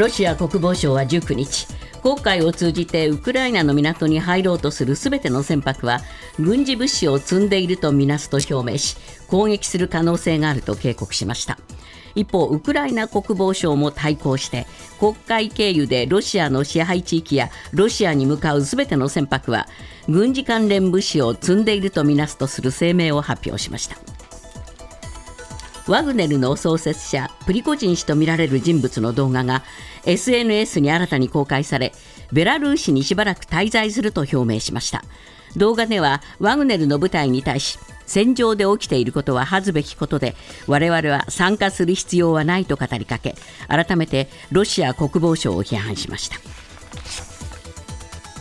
ロシア国防省は19日航海を通じてウクライナの港に入ろうとするすべての船舶は軍事物資を積んでいるとみなすと表明し攻撃する可能性があると警告しました。一方ウクライナ国防省も対抗して国海経由でロシアの支配地域やロシアに向かうすべての船舶は軍事関連物資を積んでいるとみなすとする声明を発表しました。ワグネルの創設者プリコジン氏とみられる人物の動画が SNS に新たに公開されベラルーシにしばらく滞在すると表明しました。動画ではワグネルの部隊に対し戦場で起きていることは恥ずべきことで我々は参加する必要はないと語りかけ改めてロシア国防省を批判しました。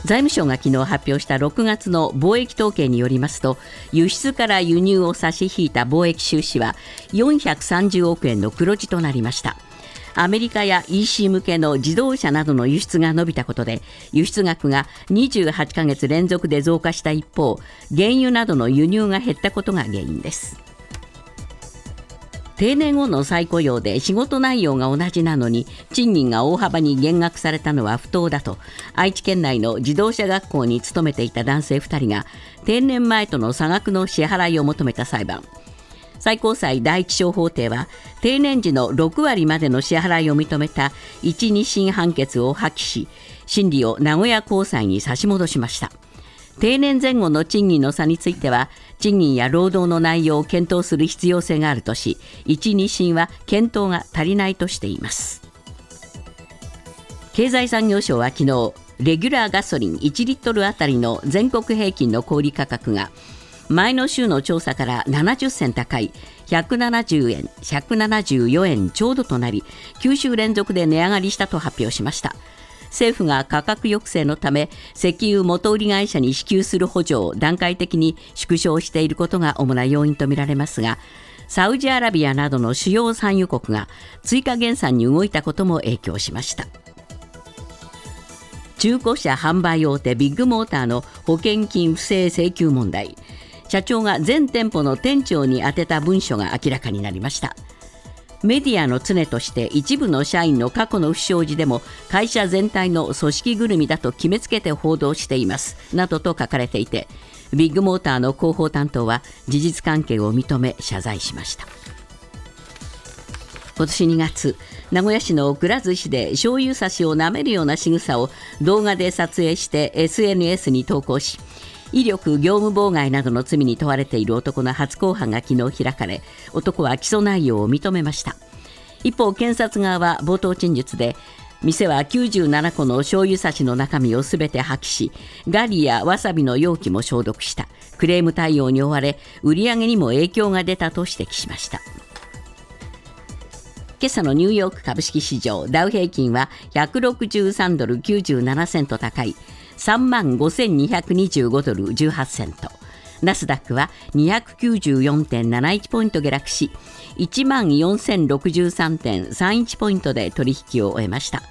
財務省が昨日発表した6月の貿易統計によりますと輸出から輸入を差し引いた貿易収支は430億円の黒字となりました。アメリカや EC 向けの自動車などの輸出が伸びたことで輸出額が28ヶ月連続で増加した一方原油などの輸入が減ったことが原因です。定年後の再雇用で仕事内容が同じなのに賃金が大幅に減額されたのは不当だと。愛知県内の自動車学校に勤めていた男性2人が定年前との差額の支払いを求めた裁判。最高裁第一小法廷は定年時の6割までの支払いを認めた1、2審判決を破棄し審理を名古屋高裁に差し戻しました。定年前後の賃金の差については賃金や労働の内容を検討する必要性があるとし1、2審は検討が足りないとしています。経済産業省は昨日レギュラーガソリン1リットルあたりの全国平均の小売価格が前の週の調査から70銭高い170円174円ちょうどとなり9週連続で値上がりしたと発表しました。政府が価格抑制のため石油元売り会社に支給する補助を段階的に縮小していることが主な要因とみられますがサウジアラビアなどの主要産油国が追加減産に動いたことも影響しました。中古車販売大手ビッグモーターの保険金不正請求問題。社長が全店舗の店長に宛てた文書が明らかになりました。メディアの常として一部の社員の過去の不祥事でも会社全体の組織ぐるみだと決めつけて報道しています。などと書かれていてビッグモーターの広報担当は事実関係を認め謝罪しました。今年2月名古屋市のくら寿司で醤油差しを舐めるような仕草を動画で撮影して SNS に投稿し威力業務妨害などの罪に問われている男の初公判が昨日開かれ男は起訴内容を認めました。一方検察側は冒頭陳述で店は97個の醤油差しの中身をすべて破棄しガリやわさびの容器も消毒した。クレーム対応に追われ売り上げにも影響が出たと指摘しました。今朝のニューヨーク株式市場ダウ平均は163ドル97セント高い。3万5225ドル18セント。ナスダックは294.71ポイント下落し1万4063.31ポイントで取引を終えました。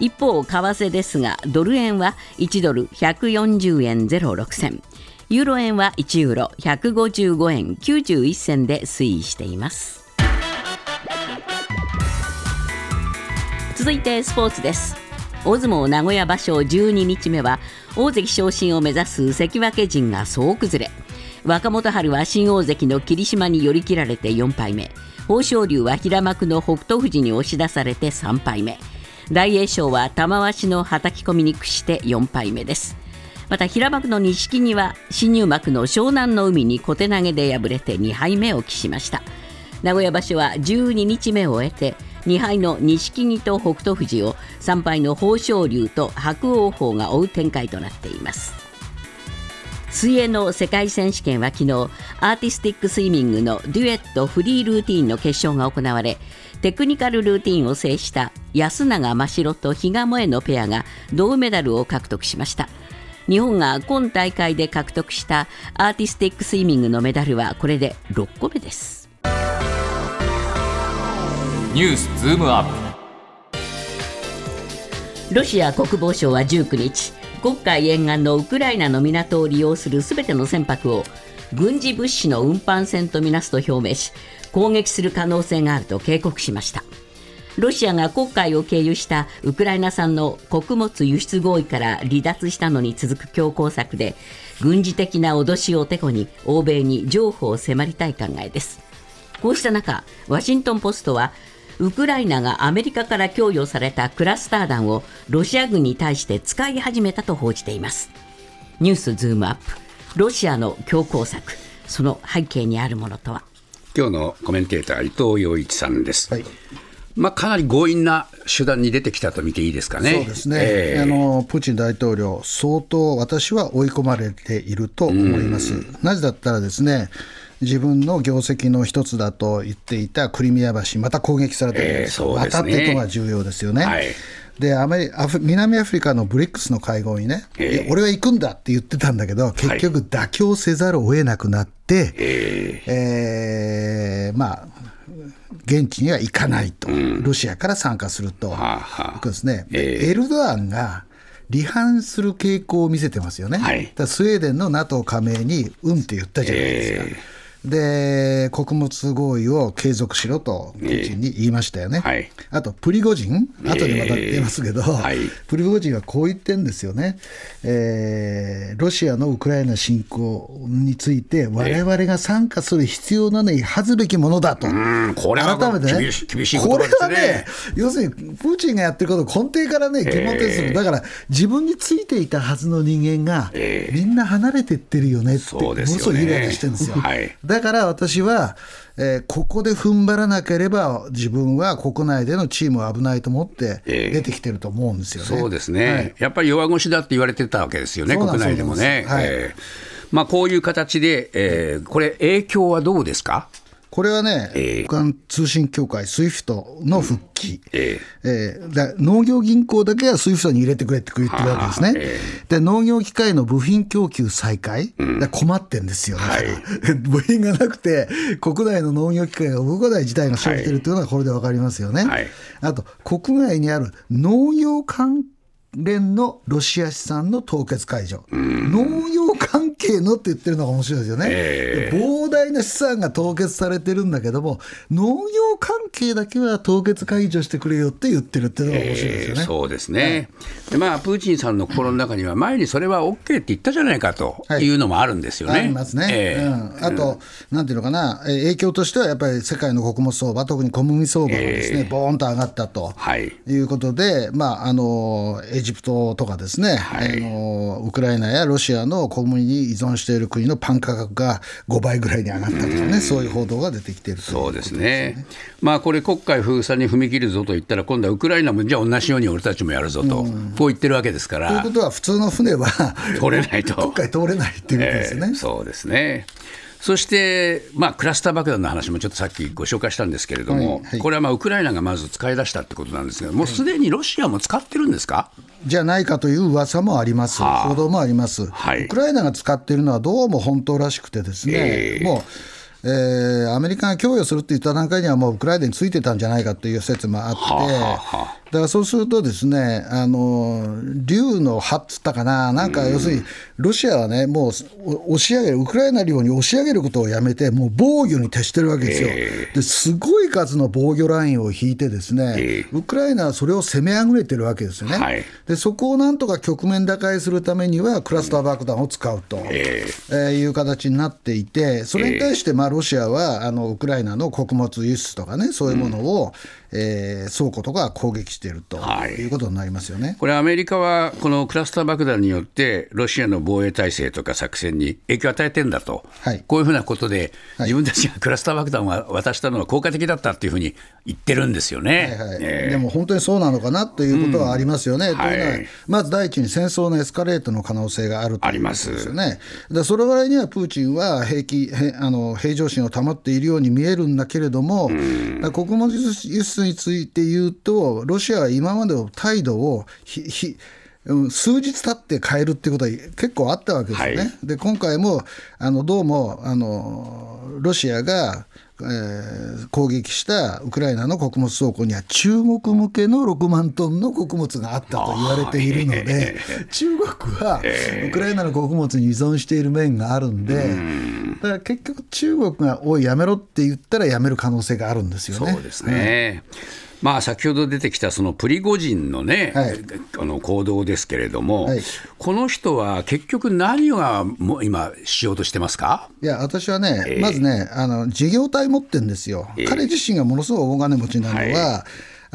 一方為替ですがドル円は1ドル140円06銭。ユーロ円は1ユーロ155円91銭で推移しています。続いてスポーツです。大相撲名古屋場所12日目は大関昇進を目指す関脇陣が総崩れ。若元春は新大関の霧島に寄り切られて4敗目。豊昇龍は平幕の北勝富士に押し出されて3敗目。大栄翔は玉鷲のはたき込みに屈して4敗目です。また平幕の錦木は新入幕の湘南の海に小手投げで敗れて2敗目を喫しました。名古屋場所は12日目を終えて2敗の錦木と北勝富士を3敗の豊昇龍と伯桜鵬が追う展開となっています。水泳の世界選手権は昨日アーティスティックスイミングのデュエットフリールーティンの決勝が行われテクニカルルーティンを制した安永真白と比嘉萌のペアが銅メダルを獲得しました。日本が今大会で獲得したアーティスティックスイミングのメダルはこれで6個目です。ニュースズームアップ。ロシア国防省は19日黒海沿岸のウクライナの港を利用するすべての船舶を軍事物資の運搬船とみなすと表明し攻撃する可能性があると警告しました。ロシアが黒海を経由したウクライナ産の穀物輸出合意から離脱したのに続く強硬策で軍事的な脅しをてこに欧米に譲歩を迫りたい考えです。こうした中ワシントン・ポストはウクライナがアメリカから供与されたクラスター弾をロシア軍に対して使い始めたと報じています。ニュースズームアップ。ロシアの強硬策。その背景にあるものとは？今日のコメンテーター伊藤洋一さんです、はい。まあ、かなり強引な手段に出てきたと見ていいですかね。そうですね、ええ。あのプーチン大統領、相当私は追い込まれていると思います。なぜだったらですね、自分の業績の一つだと言っていたクリミア橋、また攻撃されてる。んですよ、ええそうですね。またってことが重要ですよね。はい。でアメリアフ南アフリカのブリックスの会合にね、ええいや俺は行くんだって言ってたんだけど、結局、妥協せざるを得なくなって、えー。まあ、現地には行かないと、ロシアから参加すると、はあはあ。ですね、えでエルドアンが離反する傾向を見せてますよね、はい。だスウェーデンの NATO 加盟にうんって言ったじゃないですか。で穀物合意を継続しろとプーチンに言いましたよね、はい。あとプリゴジン、後でまた出ますけど、はい。プリゴジンはこう言ってるんですよね、えーロシアのウクライナ侵攻について、われわれが参加する必要のない恥ずべきものだと、んこれは改めてね厳し厳しい言葉これはね、要するにプーチンがやってることを根底からね、疑問点する、だから自分についていたはずの人間が、みんな離れてってるよねって、ものすごいイライラしてるんですよ。はいだから私は、えーここで踏ん張らなければ、自分は国内でのチームは危ないと思ってええ。出てきてると思うんですよね。そうですね、はい。やっぱり弱腰だって言われてたわけですよね、国内でもね。そうなんです。ええ。まあ、こういう形で、えーこれ、影響はどうですか、これはね、ええ。国間通信協会、SWIFT の復帰、ええ。農業銀行だけは SWIFT に入れてくれって言ってるわけですね、で農業機械の部品供給再開、だ困ってんですよ、部品がなくて、国内の農業機械が動かない事態が生じてるというのがこれで分かりますよね。はい。あと、国外にある農業関連のロシア資産の凍結解除、農業関係のって言ってるのが面白いですよね、え膨大な資産が凍結されてるんだけども、農業関係だけは凍結解除してくれよって言ってるっていうのが面白いですよね。えーそうですね、でまあ、プーチンさんの心の中には、前にそれは OK って言ったじゃないかとはい。いうのもあるんですよね。ありますね、ええ。うん、あと、なんていうのかな、えー影響としてはやっぱり世界の穀物相場、特に小麦相場がですね、ボーンと上がったと。はい。いうことで、まあ、あのエジプトとかですね、はい。あのウクライナやロシアの小麦に依存している国のパン価格が5倍ぐらいに上がったとかね、そういう報道が出てきているそうですね、まあ、これ、国海封鎖に踏み切るぞと言ったら、今度はウクライナもじゃあ同じように俺たちもやるぞと、こう言ってるわけですから。というこ、とは、普通の船は通れないと。国海通れないっていうことですよね。えーそうですね。そして、まあ、クラスター爆弾の話もちょっとさっきご紹介したんですけれども、はいはい。これはまあウクライナがまず使い出したってことなんですけど、もうすでにロシアも使ってるんですか、じゃないかという噂もあります、はあ。報道もあります、はい。ウクライナが使っているのはどうも本当らしくて、ですね、ええ。もう、えーアメリカが供与するって言った段階には、もうウクライナについてたんじゃないかという説もあって、はあはからそうすると、ですねあの竜の歯っつったかな、なんか要するに、ロシアはね、もうお押し上げる、ウクライナ領に押し上げることをやめて、もう防御に徹してるわけですよ。ですごい数の防御ラインを引いて、ですね、ええ。ウクライナはそれを攻めあぐれてるわけですよね。はい。でそこをなんとか局面打開するためには、クラスター爆弾を使うと、えーいう形になっていて、それに対してまあロシアはあのウクライナの穀物輸出とかね、そういうものを、えー倉庫とか攻撃しているとはい。いうことになりますよね。これ、アメリカはこのクラスター爆弾によって、ロシアの防衛体制とか作戦に影響を与えてんだと、はい。こういうふうなことで、はい。自分たちがクラスター爆弾を渡したのは効果的だったっていうふうに言ってるんですよね。はいはい。え。ーでも本当にそうなのかなということはありますよね。とい。うのははいまず第一に戦争のエスカレートの可能性があるということあります。ですよね。でそれぐらいにはプーチンは平気へあの平常心を保っているように見えるんだけれども、だから穀物輸出について言うと、ロシアは今までの態度を数日経って変えるっていうことは結構あったわけですよね。はいで今回もあのどうもあのロシアが、えー攻撃したウクライナの穀物倉庫には中国向けの6万トンの穀物があったと言われているので、中国はウクライナの穀物に依存している面があるんで、だから結局、中国がおい、やめろって言ったらやめる可能性があるんですよね。そうですね。まあ、先ほど出てきたそのプリゴジンのね、はい。あの行動ですけれども、はい。この人は結局、何がもう今、しようとしてますか？いや、私はね、ええ。まずね、あの事業体持ってるんですよ、ええ。彼自身がものすごい大金持ちなのは、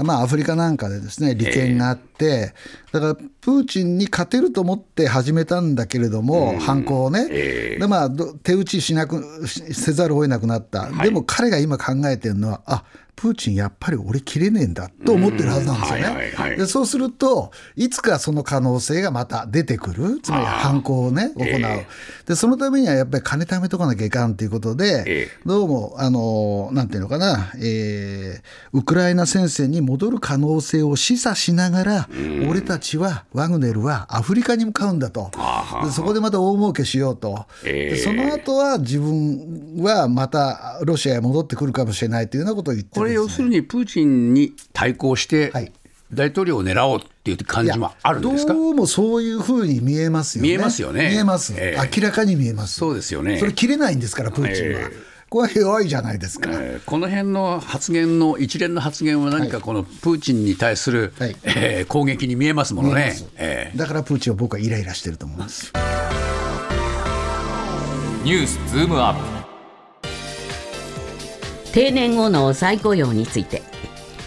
まあ、アフリカなんかでですね利権があって、だからプーチンに勝てると思って始めたんだけれども、犯行をね、ええ。でまあ、ど手打ちしなくしせざるを得なくなった、でも彼が今考えてるのは、あプーチン、やっぱり俺、切れねえんだと思ってるはずなんですよね。はいはいはい。でそうすると、いつかその可能性がまた出てくる、つまり犯行をね、行う、えで、そのためにはやっぱり金貯めとかなきゃいかんということで、ええ。どうも、あのなんていうのかな、えーウクライナ戦線に戻る可能性を示唆しながら、俺たちは、ワグネルはアフリカに向かうんだと、でそこでまた大儲けしようと、ええ。でその後は自分はまたロシアへ戻ってくるかもしれないというようなことを言ってこれ、要するにプーチンに対抗してはい、大統領を狙おうっていう感じもあるんですか？どうもそういうふうに見えますよね。見えますよね。見えます、ええ。明らかに見えます。そうですよね。それ切れないんですから、プーチンは。ええ。これは弱いじゃないですか。えーこの辺の発言の一連の発言は何かこのプーチンに対する、はい。えー攻撃に見えますものね。見えます。えだからプーチンは僕はイライラしてると思います。ニュースズームアップ定年後の再雇用について。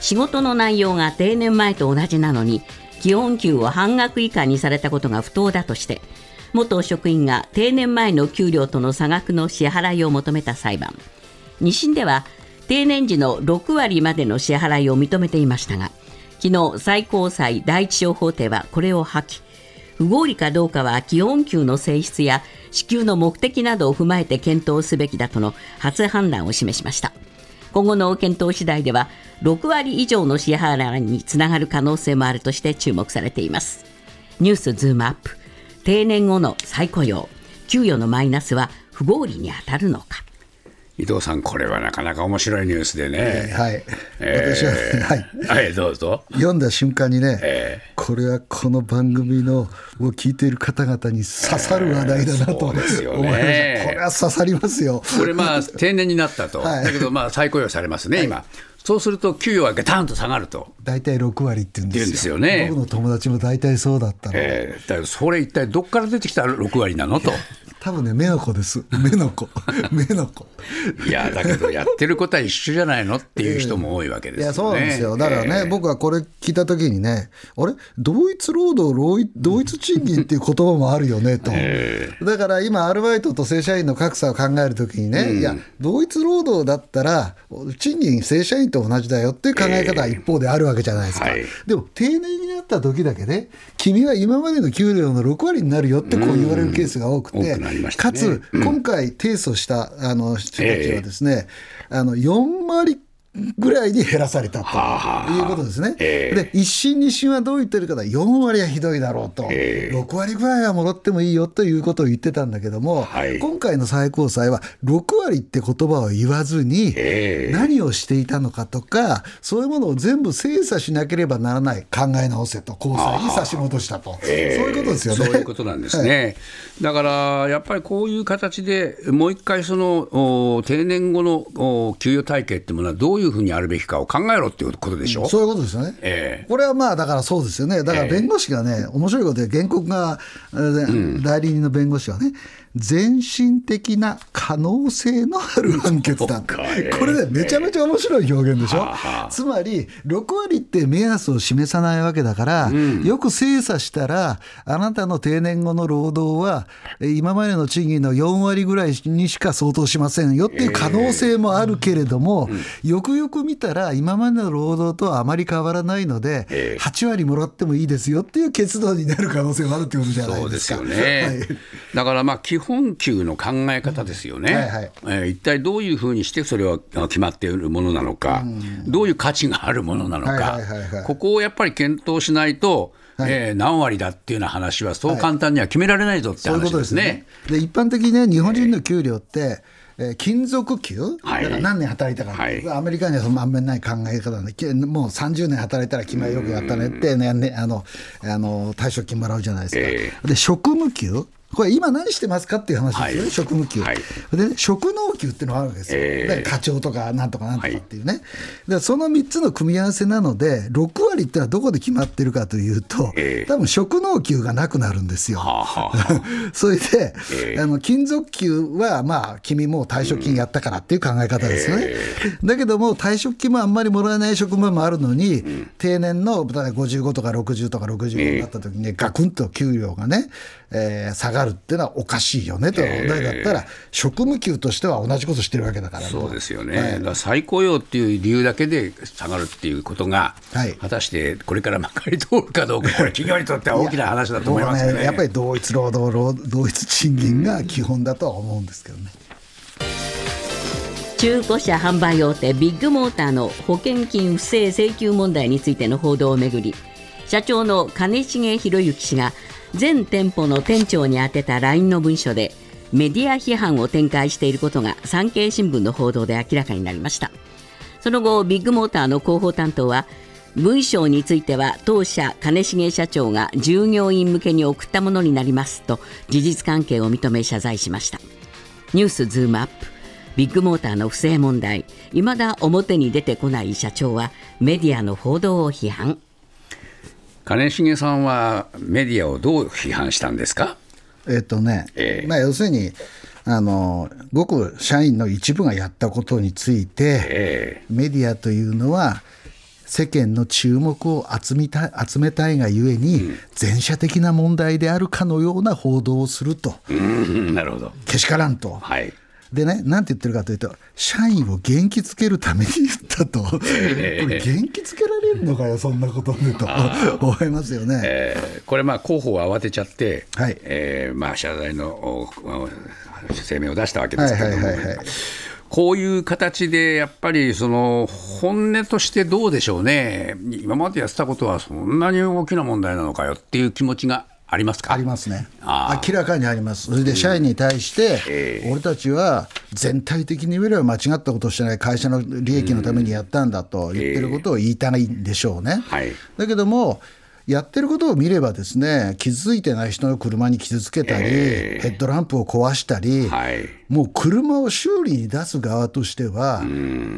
仕事の内容が定年前と同じなのに基本給を半額以下にされたことが不当だとして元職員が定年前の給料との差額の支払いを求めた裁判。2審では定年時の6割までの支払いを認めていましたが昨日最高裁第一小法廷はこれを破棄。不合理かどうかは基本給の性質や支給の目的などを踏まえて検討すべきだとの初判断を示しました。今後の検討次第では6割以上の支払いにつながる可能性もあるとして注目されています。ニュースズームアップ。定年後の再雇用。給与のマイナスは不合理に当たるのか。伊藤さん、これはなかなか面白いニュースでね。はい。えー私は、はい。はい、どうぞ。読んだ瞬間にね、えこれはこの番組のを聞いている方々に刺さる話題だなと思いました。これは刺さりますよ。これ、まあ、定年になったと、はいだけど、まあ、再雇用されますね、今。そうすると、給与はガタンと下がると。大体6割って言うんですよ。言うんですよね僕の友達も大体そうだったの。えーそれ一体どっから出てきた6割なのと。多分ね、目の子です。目の子。目の子。いや、だけどやってることは一緒じゃないのっていう人も多いわけですよね。いや、そうなんですよ。だからね、えー僕はこれ聞いたときにね、あれ？同一労働、同一賃金っていう言葉もあるよねと。だから今、アルバイトと正社員の格差を考えるときにね、いや、同一労働だったら、賃金正社員と同じだよっていう考え方は一方であるわけじゃないですか。はいでも、定年になった時だけね、君は今までの給料の6割になるよってこう言われるケースが多くて、多くなりましたね。かつ、今回提訴したあの人たちはですね、あの4割ぐらいに減らされたということですね。ええ。で、一審、二審はどう言ってるかだ、4割はひどいだろうと、ええ。6割ぐらいは戻ってもいいよということを言ってたんだけども、はい。今回の最高裁は、6割って言葉を言わずに、ええ。何をしていたのかとか、そういうものを全部精査しなければならない、考え直せと、高裁に差し戻したと、えーそういうことですよね。そういうことなんですね。だからやっぱりこういう形でもう一回そのお定年後のお給与体系っていうものはどういうふうにあるべきかを考えろっていうことでしょ？そういうことですよね。ええこれはまあだからそうですよね、だから弁護士がね、面白いことで、原告が、えー代理人の弁護士はね、全身的な可能性のある判決だこれね、めちゃめちゃ面白い表現でしょ、つまり、6割って目安を示さないわけだから、よく精査したら、あなたの定年後の労働は、えー今までの賃金の4割ぐらいにしか相当しませんよっていう可能性もあるけれども、よくよく見たら、今までの労働とはあまり変わらないので、ええ。8割もらってもいいですよっていう結論になる可能性もあるってことじゃなそいうでか。ですすよね、はい。だからまあ基本給の考え方ですよね、はいはい。えー一体どういうふうにしてそれはあ決まっているものなのか、どういう価値があるものなのか、はいはいはいはい。ここをやっぱり検討しないと、えー何割だっていうような話は、そう簡単には決められないぞってそういうこ話でねとですすね。。で一般的にね、日本人の給料って、えー勤続給、はい。だから何年働いたか、はい。アメリカにはそのあんまりない考え方なんで、きもう30年働いたら決まりよくやったねって、ねねあのあの退職金もらうじゃないですか。え。で職務給？これ今何してますかっていう話ですよね、はい。職務給、はい。でね、職能給っていうのがあるわけですよ、課長とかなんとかなんとかっていうね、でその3つの組み合わせなので、6割ってのはどこで決まってるかというと、えー多分職能給がなくなるんですよ。それで、えーあの金属給は、まあ、君もう退職金やったからっていう考え方ですよね。だけども、退職金もあんまりもらえない職場もあるのに、定年の例えば55とか60とか65になった時にね、ガクンと給料がね、えー下がるっていうのはおかしいよねと、だったら、職務給としては同じことしてるわけだから、そうですよね、はい。だから再雇用っていう理由だけで下がるっていうことが、はい。果たしてこれからまかり通るかどうか、これ、企業にとっては大きな話だと思いますよね。僕はやっぱり同一労働労、同一賃金が基本だとは思うんですけどね。中古車販売大手ビッグモーターの保険金不正請求問題についての報道をめぐり社長の金重博之氏が全店舗の店長に宛てた LINE の文書でメディア批判を展開していることが産経新聞の報道で明らかになりました。その後ビッグモーターの広報担当は文章については当社金重社長が従業員向けに送ったものになりますと事実関係を認め謝罪しました。ニュースズームアップ。ビッグモーターの不正問題。いまだ表に出てこない社長はメディアの報道を批判。金重さんはメディアをどう批判したんですか？えっとね、ええまあ、要するにあの、ごく社員の一部がやったことについて、えメディアというのは、世間の注目を集めた集めたいがゆえに、全社的な問題であるかのような報道をすると、えうんなるほど。けしからんと。はい。でね、なんて言ってるかというと、社員を元気づけるために言ったと、これ、元気づけられるのかよ、そんなことでと。思いますよね。えーこれ、まあ広報は慌てちゃって、はい。えーまあ、謝罪の声明を出したわけですけれども、はいはいはいはい。こういう形でやっぱりその本音としてどうでしょうね、今までやってたことはそんなに大きな問題なのかよっていう気持ちがありますか？ありますね。あ明らかにあります、それで社員に対して、ええ。俺たちは全体的に言えれば間違ったことをしてない、会社の利益のためにやったんだと言ってることを言いたいんでしょうね。はい。だけどもやってることを見ればですね傷ついてない人の車に傷つけたり、ええ。ヘッドランプを壊したり、はい。もう車を修理に出す側としては、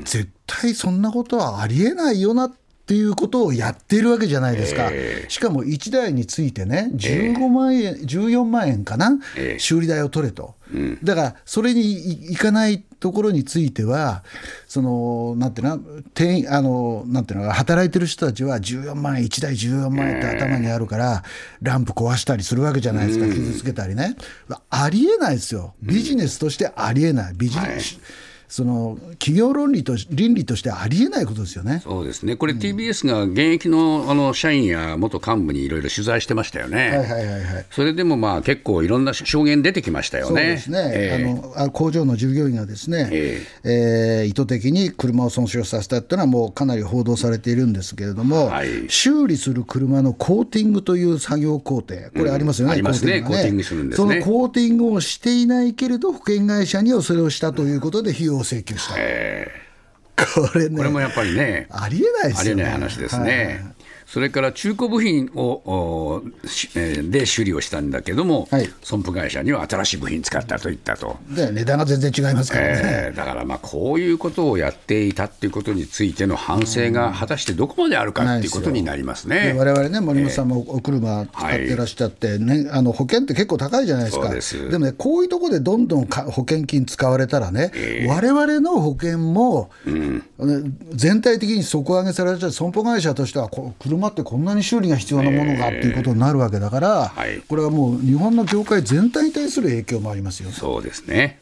絶対そんなことはありえないよなっていうことをやっているわけじゃないですか、しかも1台についてね、15万円、14万円かな、ええ。修理代を取れと、だからそれにいいかないところについては、そのなんていうの、店員あのなんていうの、働いてる人たちは14万円、1台14万円って頭にあるから、ランプ壊したりするわけじゃないですか、傷つけたりね、ありえないですよ、ビジネスとしてありえない、ビジネス、その企業論理とし倫理としてありえないことですよね。そうですね、これ、TBS が現役のあの社員や元幹部にいろいろ取材してましたよね。はいはいはいはい。それでもまあ結構いろんな証言出てきましたよね。そうですね、ええ。あのあ工場の従業員がですね、ええ。ー意図的に車を損傷させたっていうのは、もうかなり報道されているんですけれども、はい。修理する車のコーティングという作業工程、これありますよね、うんありますねがコーティングするんですね。そのコーティングをしていないけれど、保険会社にはそれをしたということで、費用を請求した、これね、これもやっぱりね、ありえないですよね。ありえない話ですはいね。それから中古部品をおしえーで修理をしたんだけども、はい。損保会社には新しい部品使ったと言ったと。で値段が全然違いますからね。えーだからまあこういうことをやっていたっていうことについての反省が果たしてどこまであるかっていうことになりますでね。我々ね、森本さんもお車使ってらっしゃって、ねあの保険って結構高いじゃないですか、です。もね、こういうところでどんどんか保険金使われたらね、我々の保険も、ね全体的に底上げされちゃう、損保会社としては、こ車ってこんなに修理が必要なものがっていうことになるわけだから、はいこれはもう日本の業界全体に対する影響もありますよ。そうですね。